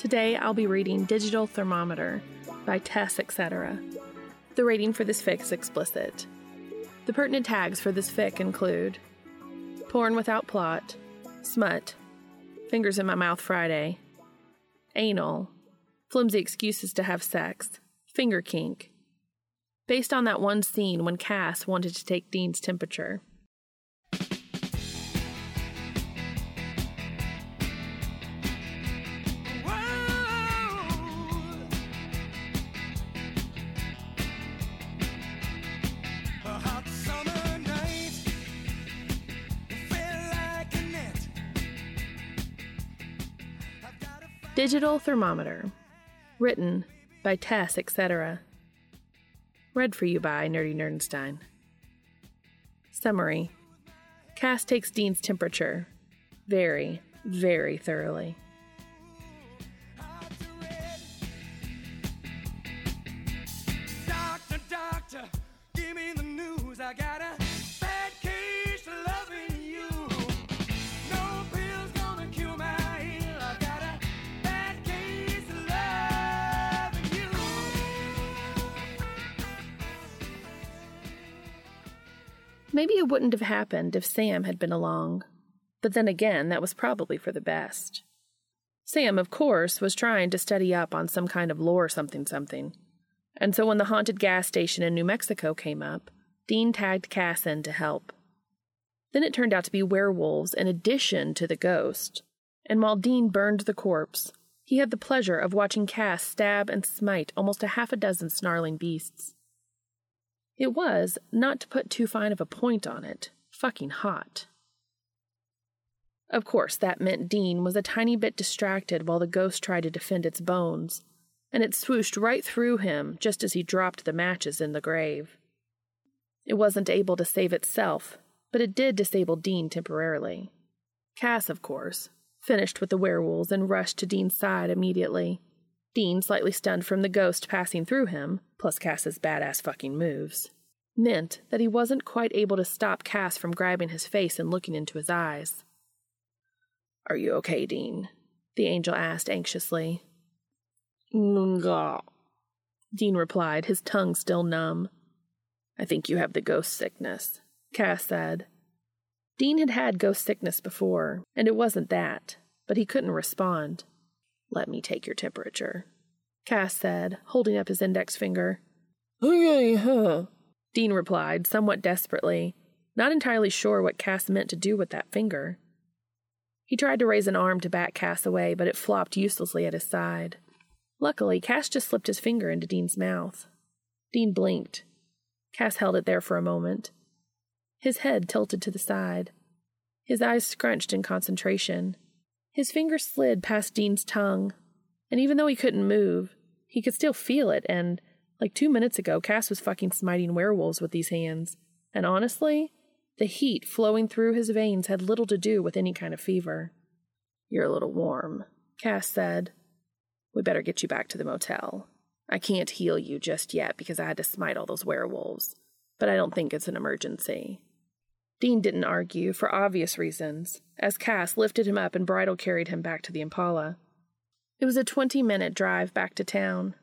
Today I'll be reading Digital Thermometer by Tess, etc. The rating for this fic is explicit. The pertinent tags for this fic include porn without plot, smut, fingers in my mouth Friday, anal, flimsy excuses to have sex, finger kink, based on that one scene when Cass wanted to take Dean's temperature. Digital Thermometer. Written by Tess, etc. Read for you by Nerdy Nerdenstein. Summary Cass takes Dean's temperature very, very thoroughly. Doctor, doctor, give me the news. I got a bad case Maybe it wouldn't have happened if Sam had been along. But then again, that was probably for the best. Sam, of course, was trying to study up on some kind of lore something something. And so when the haunted gas station in New Mexico came up, Dean tagged Cass in to help. Then it turned out to be werewolves in addition to the ghost. And while Dean burned the corpse, he had the pleasure of watching Cass stab and smite almost a half a dozen snarling beasts. It was, not to put too fine of a point on it, fucking hot. Of course, that meant Dean was a tiny bit distracted while the ghost tried to defend its bones, and it swooshed right through him just as he dropped the matches in the grave. It wasn't able to save itself, but it did disable Dean temporarily. Cass, of course, finished with the werewolves and rushed to Dean's side immediately. Dean, slightly stunned from the ghost passing through him, plus Cass's badass fucking moves, meant that he wasn't quite able to stop Cass from grabbing his face and looking into his eyes. Are you okay, Dean? The angel asked anxiously. Nga. Dean replied, his tongue still numb. I think you have the ghost sickness, Cass said. Dean had had ghost sickness before, and it wasn't that, but he couldn't respond. Let me take your temperature, Cass said, holding up his index finger. Okay, huh? Dean replied, somewhat desperately, not entirely sure what Cass meant to do with that finger. He tried to raise an arm to bat Cass away, but it flopped uselessly at his side. Luckily, Cass just slipped his finger into Dean's mouth. Dean blinked. Cass held it there for a moment. His head tilted to the side. His eyes scrunched in concentration. His finger slid past Dean's tongue, and even though he couldn't move, he could still feel it, and, like two minutes ago, Cass was fucking smiting werewolves with these hands. And honestly, the heat flowing through his veins had little to do with any kind of fever. You're a little warm, Cass said. We better get you back to the motel. I can't heal you just yet because I had to smite all those werewolves, but I don't think it's an emergency. Dean didn't argue for obvious reasons, as Cass lifted him up and bridal carried him back to the Impala. It was a 20 minute drive back to town.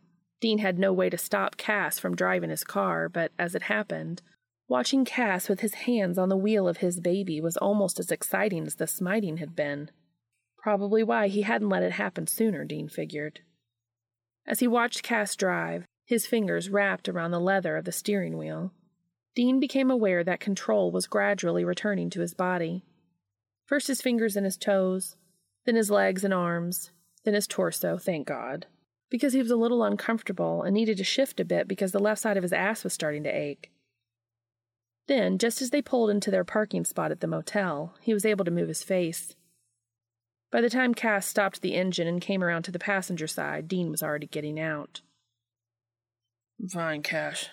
Dean had no way to stop Cass from driving his car, but as it happened, watching Cass with his hands on the wheel of his baby was almost as exciting as the smiting had been. Probably why he hadn't let it happen sooner, Dean figured. As he watched Cass drive, his fingers wrapped around the leather of the steering wheel, Dean became aware that control was gradually returning to his body. First his fingers and his toes, then his legs and arms, then his torso, thank God, because he was a little uncomfortable and needed to shift a bit because the left side of his ass was starting to ache. Then, just as they pulled into their parking spot at the motel, he was able to move his face. By the time Cass stopped the engine and came around to the passenger side, Dean was already getting out. I'm fine, Cass.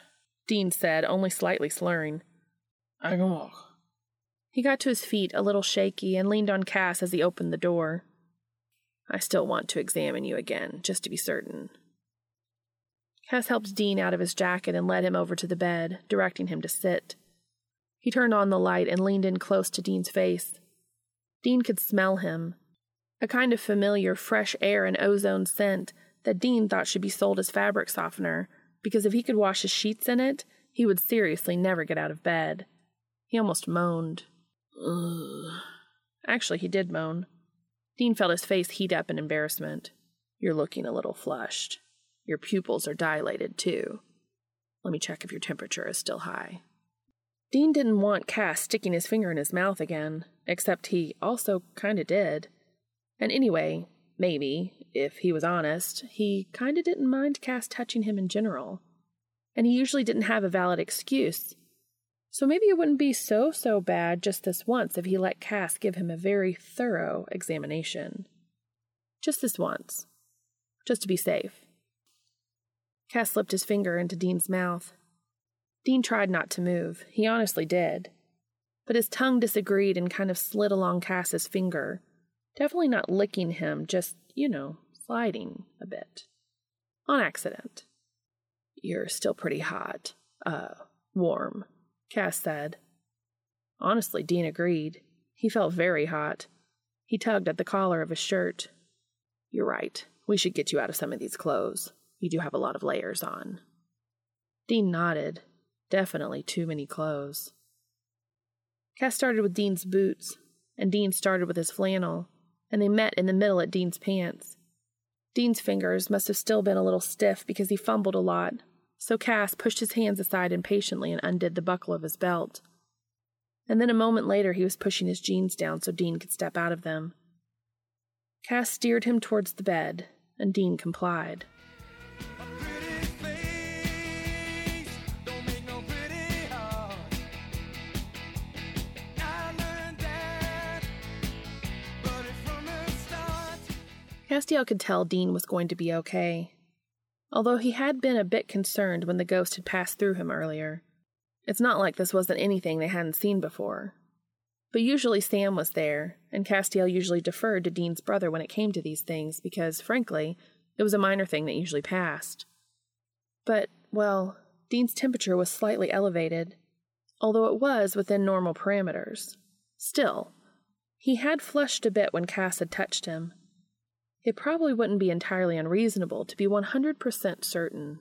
Dean said, only slightly slurring. I can walk. He got to his feet, a little shaky, and leaned on Cass as he opened the door. I still want to examine you again, just to be certain. Cass helped Dean out of his jacket and led him over to the bed, directing him to sit. He turned on the light and leaned in close to Dean's face. Dean could smell him. A kind of familiar fresh air and ozone scent that Dean thought should be sold as fabric softener, because if he could wash his sheets in it, he would seriously never get out of bed. He almost moaned. Ugh. Actually, he did moan. Dean felt his face heat up in embarrassment. You're looking a little flushed. Your pupils are dilated, too. Let me check if your temperature is still high. Dean didn't want Cass sticking his finger in his mouth again, except he also kinda did. And anyway, maybe, if he was honest, he kinda didn't mind Cass touching him in general. And he usually didn't have a valid excuse. So maybe it wouldn't be so, so bad just this once if he let Cass give him a very thorough examination. Just this once. Just to be safe. Cass slipped his finger into Dean's mouth. Dean tried not to move. He honestly did. But his tongue disagreed and kind of slid along Cass's finger. Definitely not licking him, just, you know, sliding a bit. On accident. You're still pretty hot. Uh, warm, Cass said. Honestly, Dean agreed. He felt very hot. He tugged at the collar of his shirt. You're right. We should get you out of some of these clothes. You do have a lot of layers on. Dean nodded. Definitely too many clothes. Cass started with Dean's boots, and Dean started with his flannel, and they met in the middle at Dean's pants. Dean's fingers must have still been a little stiff because he fumbled a lot, so Cass pushed his hands aside impatiently and undid the buckle of his belt. And then a moment later, he was pushing his jeans down so Dean could step out of them. Cass steered him towards the bed, and Dean complied. Castiel could tell Dean was going to be okay, although he had been a bit concerned when the ghost had passed through him earlier. It's not like this wasn't anything they hadn't seen before. But usually Sam was there, and Castiel usually deferred to Dean's brother when it came to these things because, frankly, it was a minor thing that usually passed. But, well, Dean's temperature was slightly elevated, although it was within normal parameters. Still, he had flushed a bit when Cass had touched him. It probably wouldn't be entirely unreasonable to be 100% certain.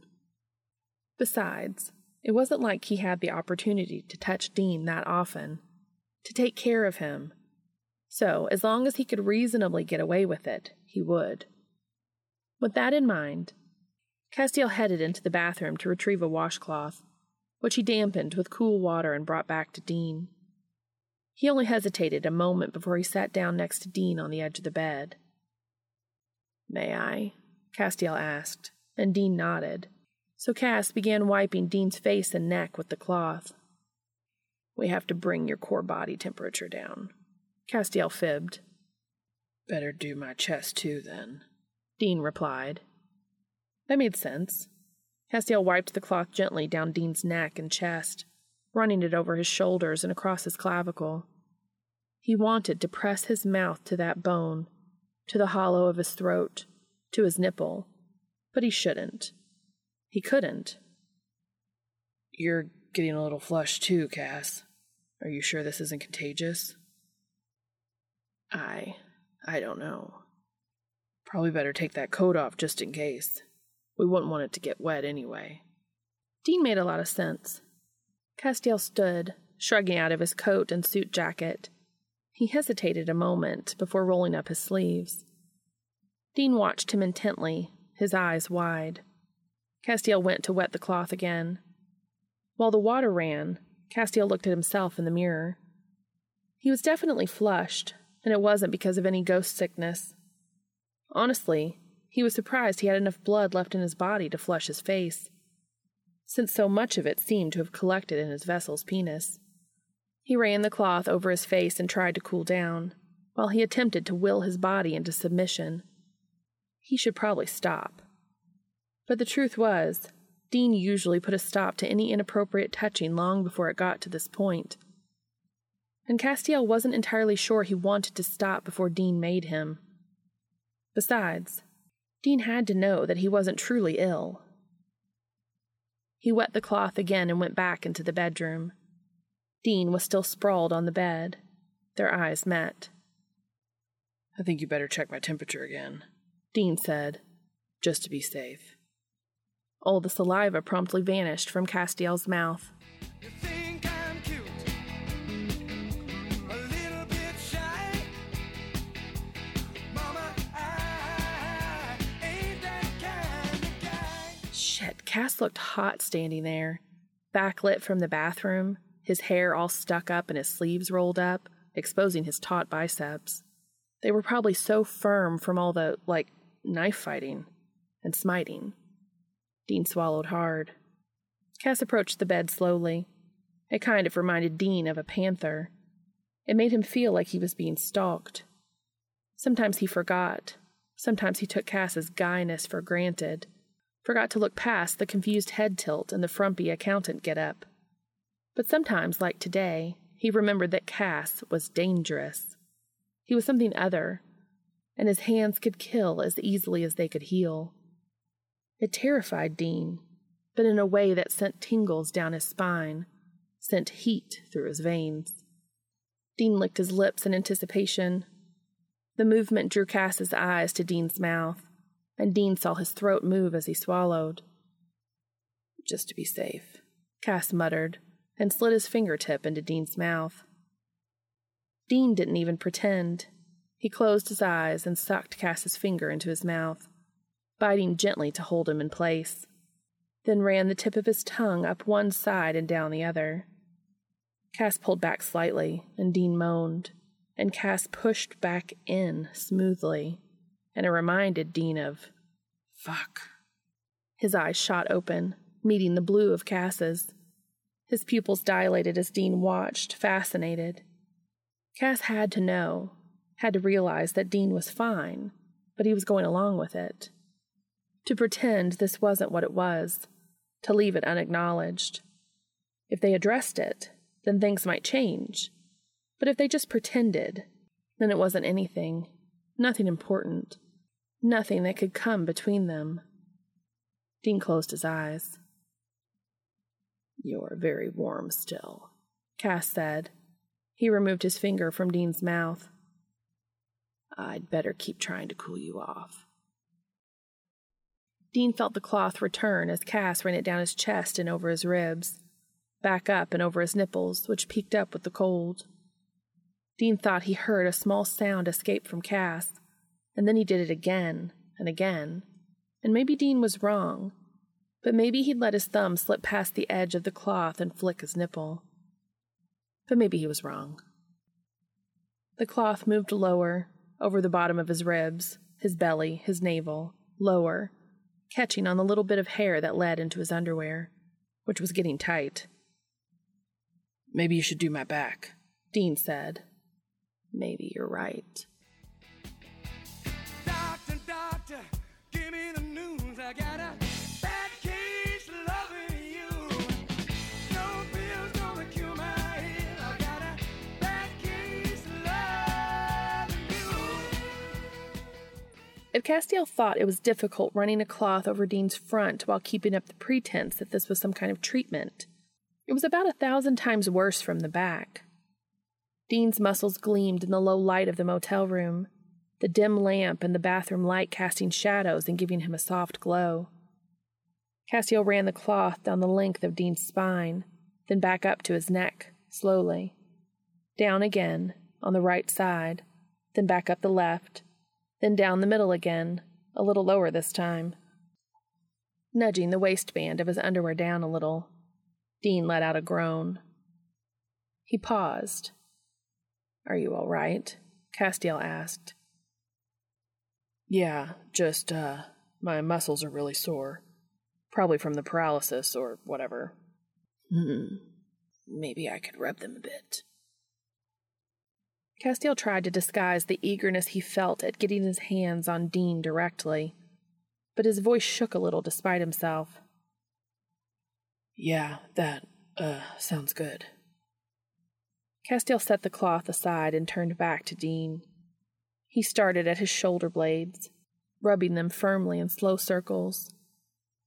Besides, it wasn't like he had the opportunity to touch Dean that often, to take care of him. So, as long as he could reasonably get away with it, he would. With that in mind, Castiel headed into the bathroom to retrieve a washcloth, which he dampened with cool water and brought back to Dean. He only hesitated a moment before he sat down next to Dean on the edge of the bed. May I? Castiel asked, and Dean nodded. So Cass began wiping Dean's face and neck with the cloth. We have to bring your core body temperature down. Castiel fibbed. Better do my chest too, then, Dean replied. That made sense. Castiel wiped the cloth gently down Dean's neck and chest, running it over his shoulders and across his clavicle. He wanted to press his mouth to that bone, to the hollow of his throat, to his nipple, but he shouldn't. He couldn't. You're getting a little flushed too, Cass. Are you sure this isn't contagious? I. I don't know. Probably better take that coat off just in case. We wouldn't want it to get wet anyway. Dean made a lot of sense. Castiel stood, shrugging out of his coat and suit jacket. He hesitated a moment before rolling up his sleeves. Dean watched him intently, his eyes wide. Castiel went to wet the cloth again. While the water ran, Castiel looked at himself in the mirror. He was definitely flushed, and it wasn't because of any ghost sickness. Honestly, he was surprised he had enough blood left in his body to flush his face, since so much of it seemed to have collected in his vessel's penis. He ran the cloth over his face and tried to cool down, while he attempted to will his body into submission. He should probably stop. But the truth was, Dean usually put a stop to any inappropriate touching long before it got to this point. And Castiel wasn't entirely sure he wanted to stop before Dean made him. Besides, Dean had to know that he wasn't truly ill. He wet the cloth again and went back into the bedroom. Dean was still sprawled on the bed. Their eyes met. I think you better check my temperature again, Dean said, just to be safe. All the saliva promptly vanished from Castiel's mouth. You think I'm cute, a little bit shy. Mama, I ain't that kind of guy. Shit, Cass looked hot standing there, backlit from the bathroom, his hair all stuck up and his sleeves rolled up, exposing his taut biceps. They were probably so firm from all the, like, knife fighting and smiting. Dean swallowed hard. Cass approached the bed slowly. It kind of reminded Dean of a panther. It made him feel like he was being stalked. Sometimes he forgot. Sometimes he took Cass's guyness for granted. Forgot to look past the confused head tilt and the frumpy accountant get up. But sometimes, like today, he remembered that Cass was dangerous. He was something other, and his hands could kill as easily as they could heal. It terrified Dean, but in a way that sent tingles down his spine, sent heat through his veins. Dean licked his lips in anticipation. The movement drew Cass's eyes to Dean's mouth, and Dean saw his throat move as he swallowed. Just to be safe, Cass muttered, and slid his fingertip into Dean's mouth. Dean didn't even pretend. He closed his eyes and sucked Cass's finger into his mouth, biting gently to hold him in place, then ran the tip of his tongue up one side and down the other. Cass pulled back slightly, and Dean moaned, and Cass pushed back in smoothly, and it reminded Dean of Fuck. his eyes shot open, meeting the blue of Cass's. His pupils dilated as Dean watched, fascinated. Cass had to know, had to realize that Dean was fine, but he was going along with it. To pretend this wasn't what it was, to leave it unacknowledged. If they addressed it, then things might change. But if they just pretended, then it wasn't anything, nothing important, nothing that could come between them. Dean closed his eyes. You're very warm still, Cass said. He removed his finger from Dean's mouth. I'd better keep trying to cool you off. Dean felt the cloth return as Cass ran it down his chest and over his ribs, back up and over his nipples, which peaked up with the cold. Dean thought he heard a small sound escape from Cass, and then he did it again and again. And maybe Dean was wrong, but maybe he'd let his thumb slip past the edge of the cloth and flick his nipple. But maybe he was wrong. The cloth moved lower, over the bottom of his ribs, his belly, his navel, lower, catching on the little bit of hair that led into his underwear, which was getting tight. Maybe you should do my back. Dean said. Maybe you're right. If Castiel thought it was difficult running a cloth over Dean's front while keeping up the pretense that this was some kind of treatment, it was about a thousand times worse from the back. Dean's muscles gleamed in the low light of the motel room, the dim lamp and the bathroom light casting shadows and giving him a soft glow. Castiel ran the cloth down the length of Dean's spine, then back up to his neck, slowly. Down again, on the right side, then back up the left, then down the middle again, a little lower this time, Nudging the waistband of his underwear down a little, Dean let out a groan. He paused. Are you all right? Castiel asked. Yeah, just, uh, my muscles are really sore. Probably from the paralysis or whatever. Hmm. Maybe I could rub them a bit. Castiel tried to disguise the eagerness he felt at getting his hands on Dean directly, but his voice shook a little despite himself. Yeah, that, uh, sounds good. Castiel set the cloth aside and turned back to Dean. He started at his shoulder blades, rubbing them firmly in slow circles,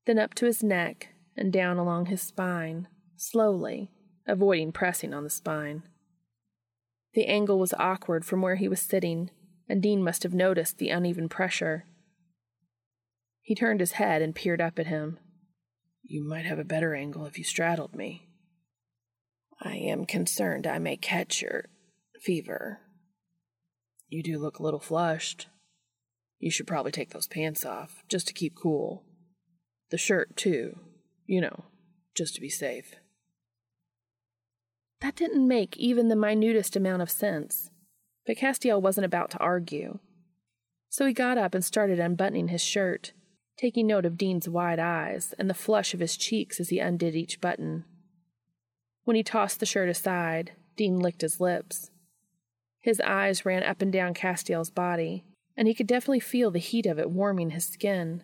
then up to his neck and down along his spine, slowly, avoiding pressing on the spine. The angle was awkward from where he was sitting, and Dean must have noticed the uneven pressure. He turned his head and peered up at him. You might have a better angle if you straddled me. I am concerned I may catch your fever. You do look a little flushed. You should probably take those pants off, just to keep cool. The shirt, too. You know, just to be safe. That didn't make even the minutest amount of sense, but Castiel wasn't about to argue. So he got up and started unbuttoning his shirt, taking note of Dean's wide eyes and the flush of his cheeks as he undid each button. When he tossed the shirt aside, Dean licked his lips. His eyes ran up and down Castiel's body, and he could definitely feel the heat of it warming his skin.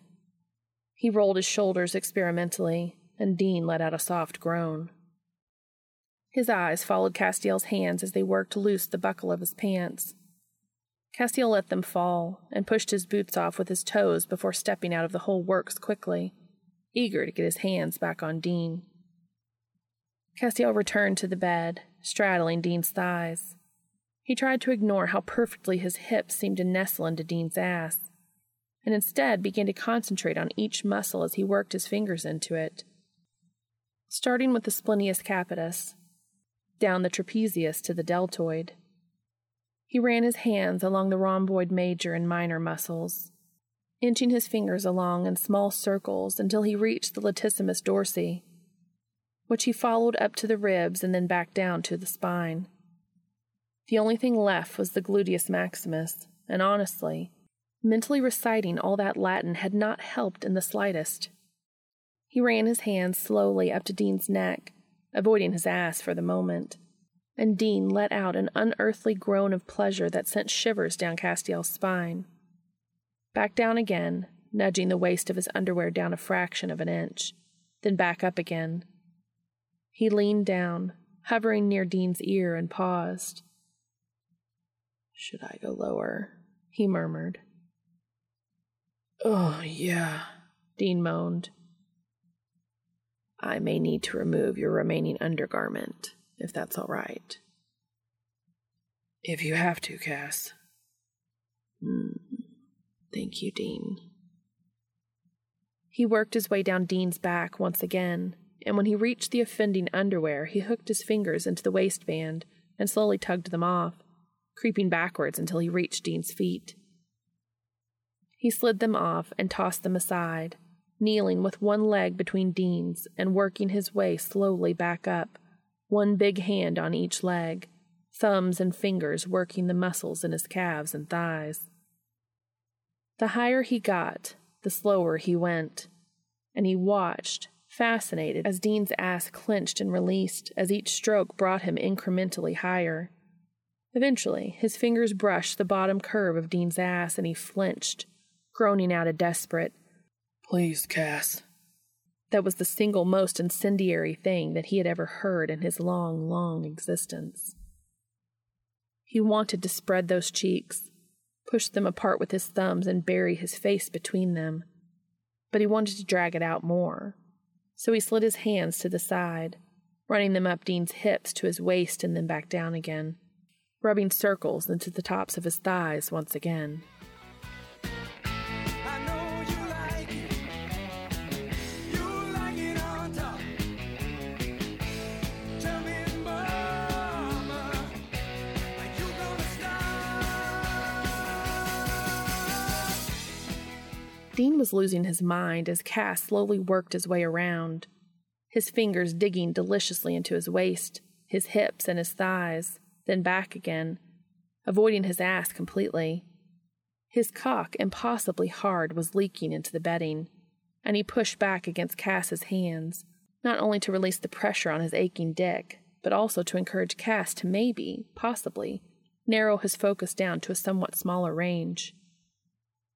He rolled his shoulders experimentally, and Dean let out a soft groan. His eyes followed Castiel's hands as they worked loose the buckle of his pants. Castiel let them fall and pushed his boots off with his toes before stepping out of the whole works quickly, eager to get his hands back on Dean. Castiel returned to the bed, straddling Dean's thighs. He tried to ignore how perfectly his hips seemed to nestle into Dean's ass, and instead began to concentrate on each muscle as he worked his fingers into it. Starting with the splenius capitis, down the trapezius to the deltoid. He ran his hands along the rhomboid major and minor muscles, inching his fingers along in small circles until he reached the latissimus dorsi, which he followed up to the ribs and then back down to the spine. The only thing left was the gluteus maximus, and honestly, mentally reciting all that Latin had not helped in the slightest. He ran his hands slowly up to Dean's neck avoiding his ass for the moment, and Dean let out an unearthly groan of pleasure that sent shivers down Castiel's spine. Back down again, nudging the waist of his underwear down a fraction of an inch, then back up again. He leaned down, hovering near Dean's ear, and paused. Should I go lower? he murmured. Oh, yeah, Dean moaned. I may need to remove your remaining undergarment, if that's all right. If you have to, Cass. Mm. Thank you, Dean. He worked his way down Dean's back once again, and when he reached the offending underwear, he hooked his fingers into the waistband and slowly tugged them off, creeping backwards until he reached Dean's feet. He slid them off and tossed them aside, kneeling with one leg between Dean's and working his way slowly back up, one big hand on each leg, thumbs and fingers working the muscles in his calves and thighs. The higher he got, the slower he went, and he watched, fascinated, as Dean's ass clenched and released as each stroke brought him incrementally higher. Eventually, his fingers brushed the bottom curve of Dean's ass and he flinched, groaning out a desperate, Please, Cass. That was the single most incendiary thing that he had ever heard in his long, long existence. He wanted to spread those cheeks, push them apart with his thumbs, and bury his face between them. But he wanted to drag it out more. So he slid his hands to the side, running them up Dean's hips to his waist and then back down again, rubbing circles into the tops of his thighs once again. Dean was losing his mind as Cass slowly worked his way around, his fingers digging deliciously into his waist, his hips, and his thighs, then back again, avoiding his ass completely. His cock, impossibly hard, was leaking into the bedding, and he pushed back against Cass's hands, not only to release the pressure on his aching dick, but also to encourage Cass to maybe, possibly, narrow his focus down to a somewhat smaller range.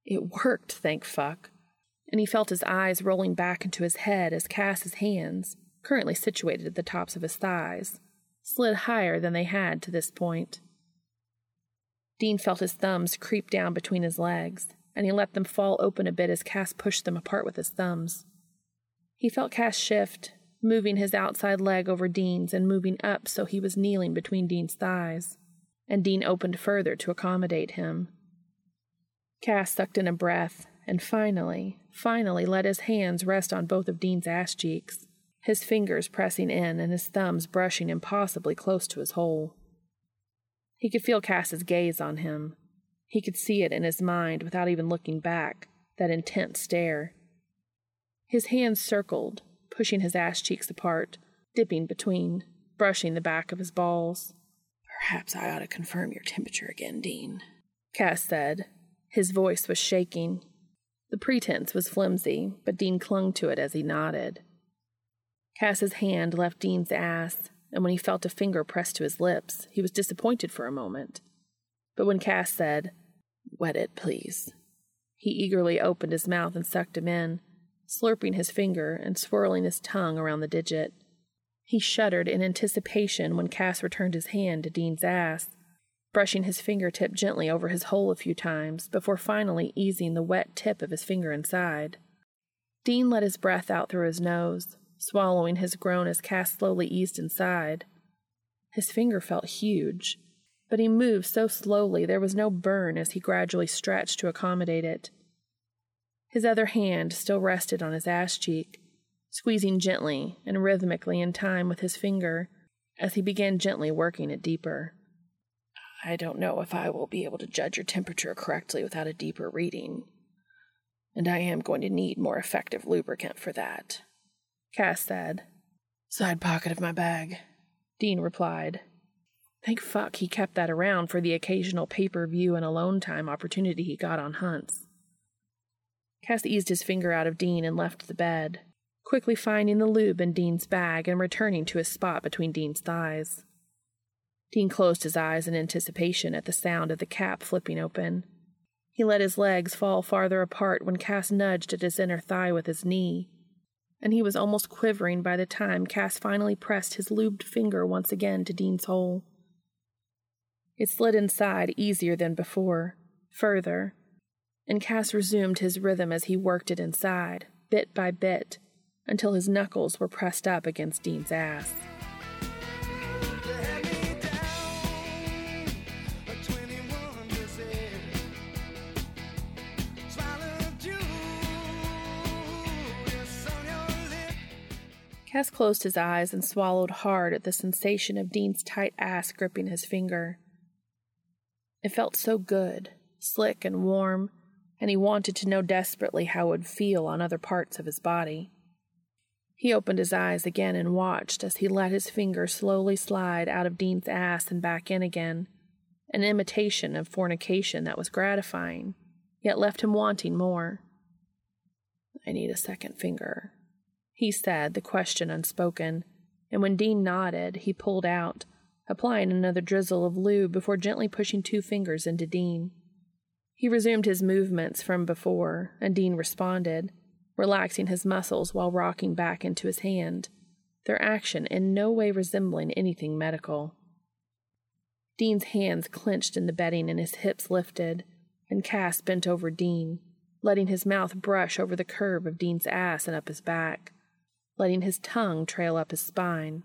It worked, thank fuck, and he felt his eyes rolling back into his head as Cass's hands, currently situated at the tops of his thighs, slid higher than they had to this point. Dean felt his thumbs creep down between his legs, and he let them fall open a bit as Cass pushed them apart with his thumbs. He felt Cass shift, moving his outside leg over Dean's and moving up so he was kneeling between Dean's thighs, and Dean opened further to accommodate him. Cass sucked in a breath and finally, finally let his hands rest on both of Dean's ass cheeks, his fingers pressing in and his thumbs brushing impossibly close to his hole. He could feel Cass's gaze on him. He could see it in his mind without even looking back, that intense stare. His hands circled, pushing his ass cheeks apart, dipping between, brushing the back of his balls. Perhaps I ought to confirm your temperature again, Dean, Cass said. His voice was shaking. The pretense was flimsy, but Dean clung to it as he nodded. Cass's hand left Dean's ass, and when he felt a finger pressed to his lips, he was disappointed for a moment. But when Cass said, Wet it, please, he eagerly opened his mouth and sucked him in, slurping his finger and swirling his tongue around the digit. He shuddered in anticipation when Cass returned his hand to Dean's ass, brushing his fingertip gently over his hole a few times before finally easing the wet tip of his finger inside. Dean let his breath out through his nose, swallowing his groan as Cass slowly eased inside. His finger felt huge, but he moved so slowly there was no burn as he gradually stretched to accommodate it. His other hand still rested on his ass cheek, squeezing gently and rhythmically in time with his finger as he began gently working it deeper. I don't know if I will be able to judge your temperature correctly without a deeper reading, and I am going to need more effective lubricant for that, Cass said. Side pocket of my bag, Dean replied. Thank fuck he kept that around for the occasional pay per view and alone time opportunity he got on hunts. Cass eased his finger out of Dean and left the bed, quickly finding the lube in Dean's bag and returning to his spot between Dean's thighs. Dean closed his eyes in anticipation at the sound of the cap flipping open. He let his legs fall farther apart when Cass nudged at his inner thigh with his knee, and he was almost quivering by the time Cass finally pressed his lubed finger once again to Dean's hole. It slid inside easier than before, further, and Cass resumed his rhythm as he worked it inside, bit by bit, until his knuckles were pressed up against Dean's ass. Cass closed his eyes and swallowed hard at the sensation of Dean's tight ass gripping his finger. It felt so good, slick and warm, and he wanted to know desperately how it would feel on other parts of his body. He opened his eyes again and watched as he let his finger slowly slide out of Dean's ass and back in again, an imitation of fornication that was gratifying, yet left him wanting more. I need a second finger, he said, the question unspoken, and when Dean nodded, he pulled out, applying another drizzle of lube before gently pushing two fingers into Dean. He resumed his movements from before, and Dean responded, relaxing his muscles while rocking back into his hand, their action in no way resembling anything medical. Dean's hands clenched in the bedding and his hips lifted, and Cass bent over Dean, letting his mouth brush over the curve of Dean's ass and up his back, letting his tongue trail up his spine.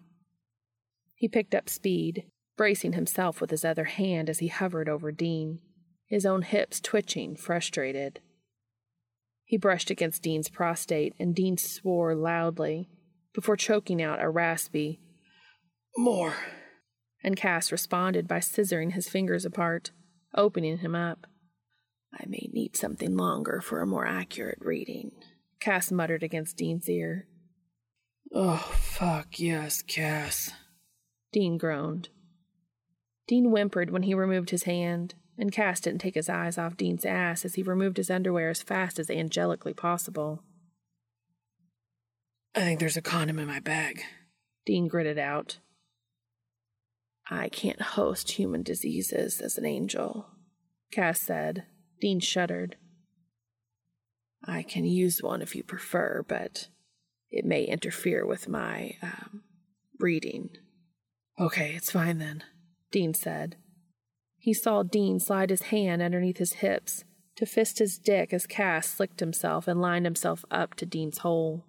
He picked up speed, bracing himself with his other hand as he hovered over Dean, his own hips twitching, frustrated. He brushed against Dean's prostate, and Dean swore loudly before choking out a raspy, More. And Cass responded by scissoring his fingers apart, opening him up. I may need something longer for a more accurate reading, Cass muttered against Dean's ear. Oh, fuck yes, Cass. Dean groaned. Dean whimpered when he removed his hand, and Cass didn't take his eyes off Dean's ass as he removed his underwear as fast as angelically possible. I think there's a condom in my bag. Dean gritted out. I can't host human diseases as an angel, Cass said. Dean shuddered. I can use one if you prefer, but it may interfere with my um, reading. Okay, it's fine then, Dean said. He saw Dean slide his hand underneath his hips to fist his dick as Cass slicked himself and lined himself up to Dean's hole.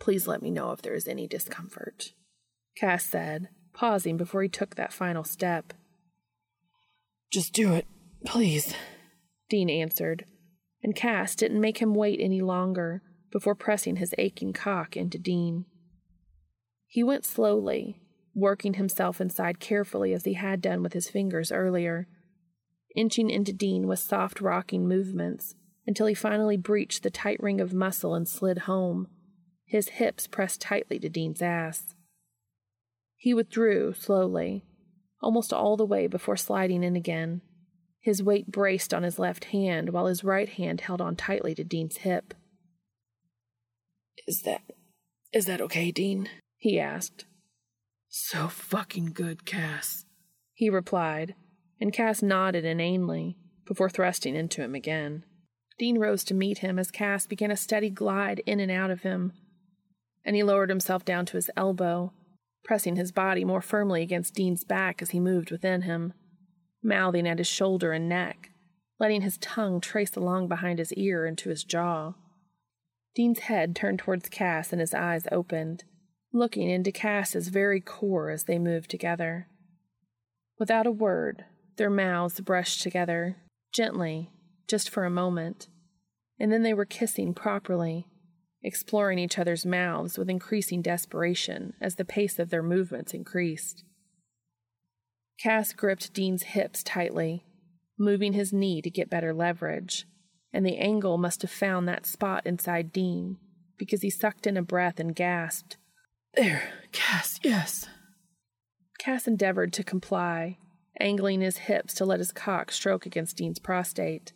Please let me know if there is any discomfort, Cass said, pausing before he took that final step. Just do it, please, Dean answered, and Cass didn't make him wait any longer before pressing his aching cock into Dean. He went slowly, working himself inside carefully as he had done with his fingers earlier, inching into Dean with soft rocking movements until he finally breached the tight ring of muscle and slid home, his hips pressed tightly to Dean's ass. He withdrew slowly, almost all the way before sliding in again, his weight braced on his left hand while his right hand held on tightly to Dean's hip. Is that. is that okay, Dean? he asked. So fucking good, Cass, he replied, and Cass nodded inanely before thrusting into him again. Dean rose to meet him as Cass began a steady glide in and out of him, and he lowered himself down to his elbow, pressing his body more firmly against Dean's back as he moved within him, mouthing at his shoulder and neck, letting his tongue trace along behind his ear into his jaw. Dean's head turned towards Cass and his eyes opened, looking into Cass's very core as they moved together. Without a word, their mouths brushed together, gently, just for a moment, and then they were kissing properly, exploring each other's mouths with increasing desperation as the pace of their movements increased. Cass gripped Dean's hips tightly, moving his knee to get better leverage, and the angle must have found that spot inside Dean because he sucked in a breath and gasped, There, Cass, yes. Cass endeavored to comply, angling his hips to let his cock stroke against Dean's prostate.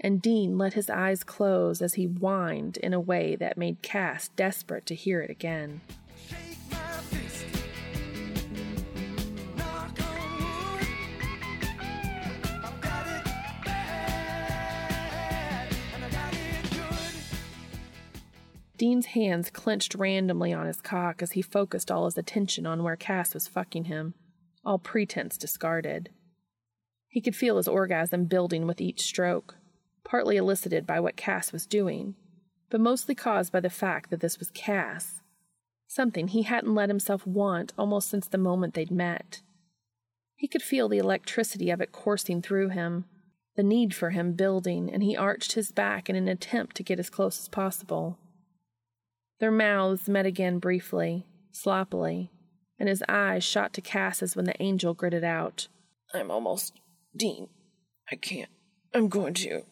And Dean let his eyes close as he whined in a way that made Cass desperate to hear it again. Dean's hands clenched randomly on his cock as he focused all his attention on where Cass was fucking him, all pretense discarded. He could feel his orgasm building with each stroke, partly elicited by what Cass was doing, but mostly caused by the fact that this was Cass, something he hadn't let himself want almost since the moment they'd met. He could feel the electricity of it coursing through him, the need for him building, and he arched his back in an attempt to get as close as possible. Their mouths met again briefly, sloppily, and his eyes shot to Cass's when the angel gritted out, I'm almost. Dean, I can't. I'm going to.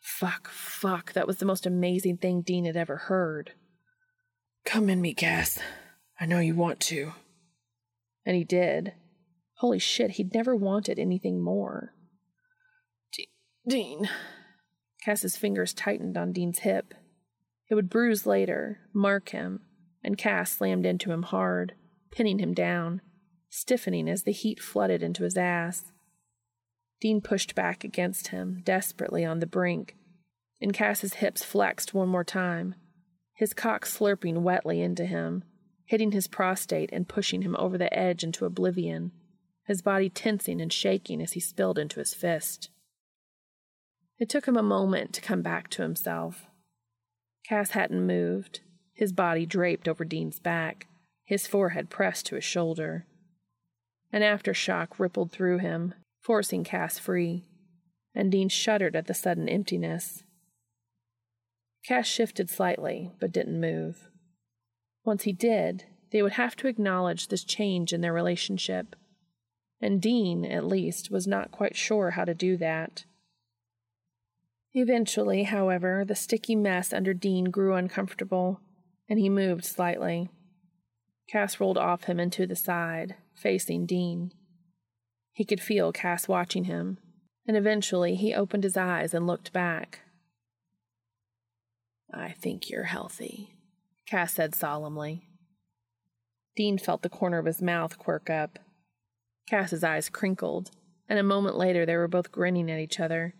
Fuck, fuck, that was the most amazing thing Dean had ever heard. Come in me, Cass. I know you want to. And he did. Holy shit, he'd never wanted anything more. D- Dean. Cass's fingers tightened on Dean's hip. It would bruise later, mark him, and Cass slammed into him hard, pinning him down, stiffening as the heat flooded into his ass. Dean pushed back against him, desperately on the brink, and Cass's hips flexed one more time, his cock slurping wetly into him, hitting his prostate and pushing him over the edge into oblivion, his body tensing and shaking as he spilled into his fist. It took him a moment to come back to himself. Cass hadn't moved, his body draped over Dean's back, his forehead pressed to his shoulder. An aftershock rippled through him, forcing Cass free, and Dean shuddered at the sudden emptiness. Cass shifted slightly, but didn't move. Once he did, they would have to acknowledge this change in their relationship, and Dean, at least, was not quite sure how to do that. Eventually, however, the sticky mess under Dean grew uncomfortable, and he moved slightly. Cass rolled off him and to the side, facing Dean. He could feel Cass watching him, and eventually he opened his eyes and looked back. I think you're healthy, Cass said solemnly. Dean felt the corner of his mouth quirk up. Cass's eyes crinkled, and a moment later they were both grinning at each other.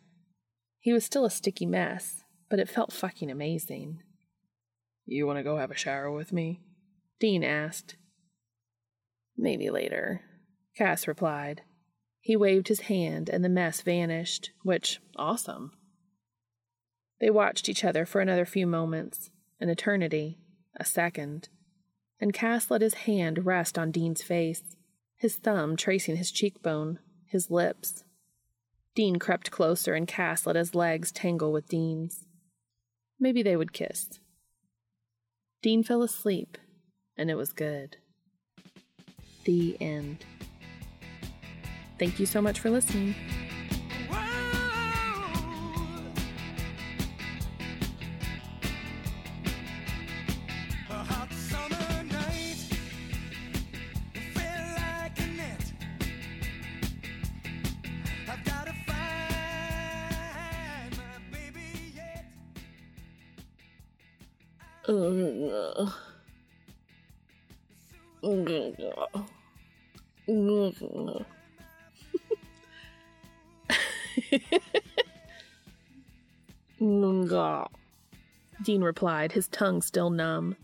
He was still a sticky mess, but it felt fucking amazing. You want to go have a shower with me? Dean asked. Maybe later, Cass replied. He waved his hand and the mess vanished, which, awesome. They watched each other for another few moments, an eternity, a second, and Cass let his hand rest on Dean's face, his thumb tracing his cheekbone, his lips. Dean crept closer and Cass let his legs tangle with Dean's. Maybe they would kiss. Dean fell asleep, and it was good. The end. Thank you so much for listening. Dean replied, his tongue still numb.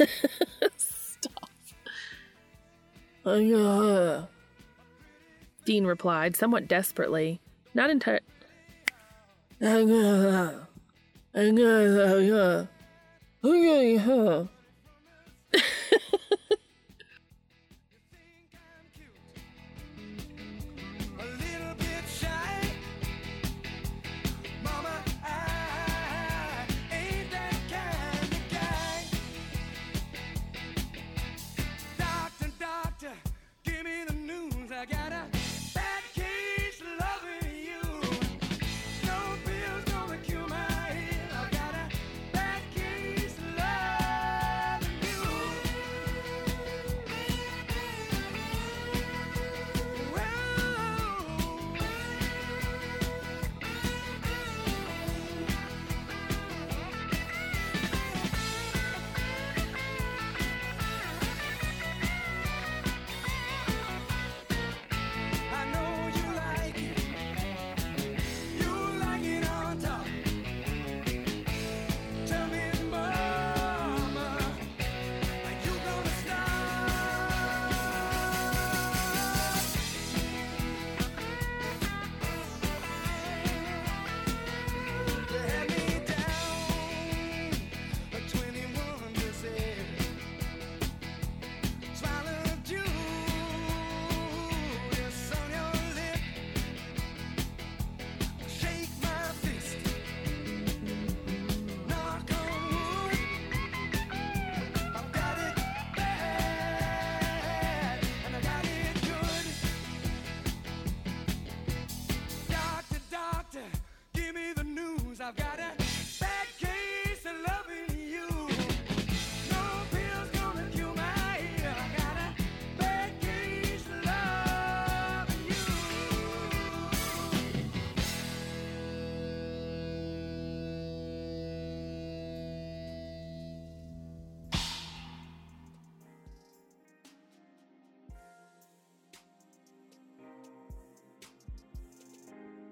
Dean replied, somewhat desperately, not entirely.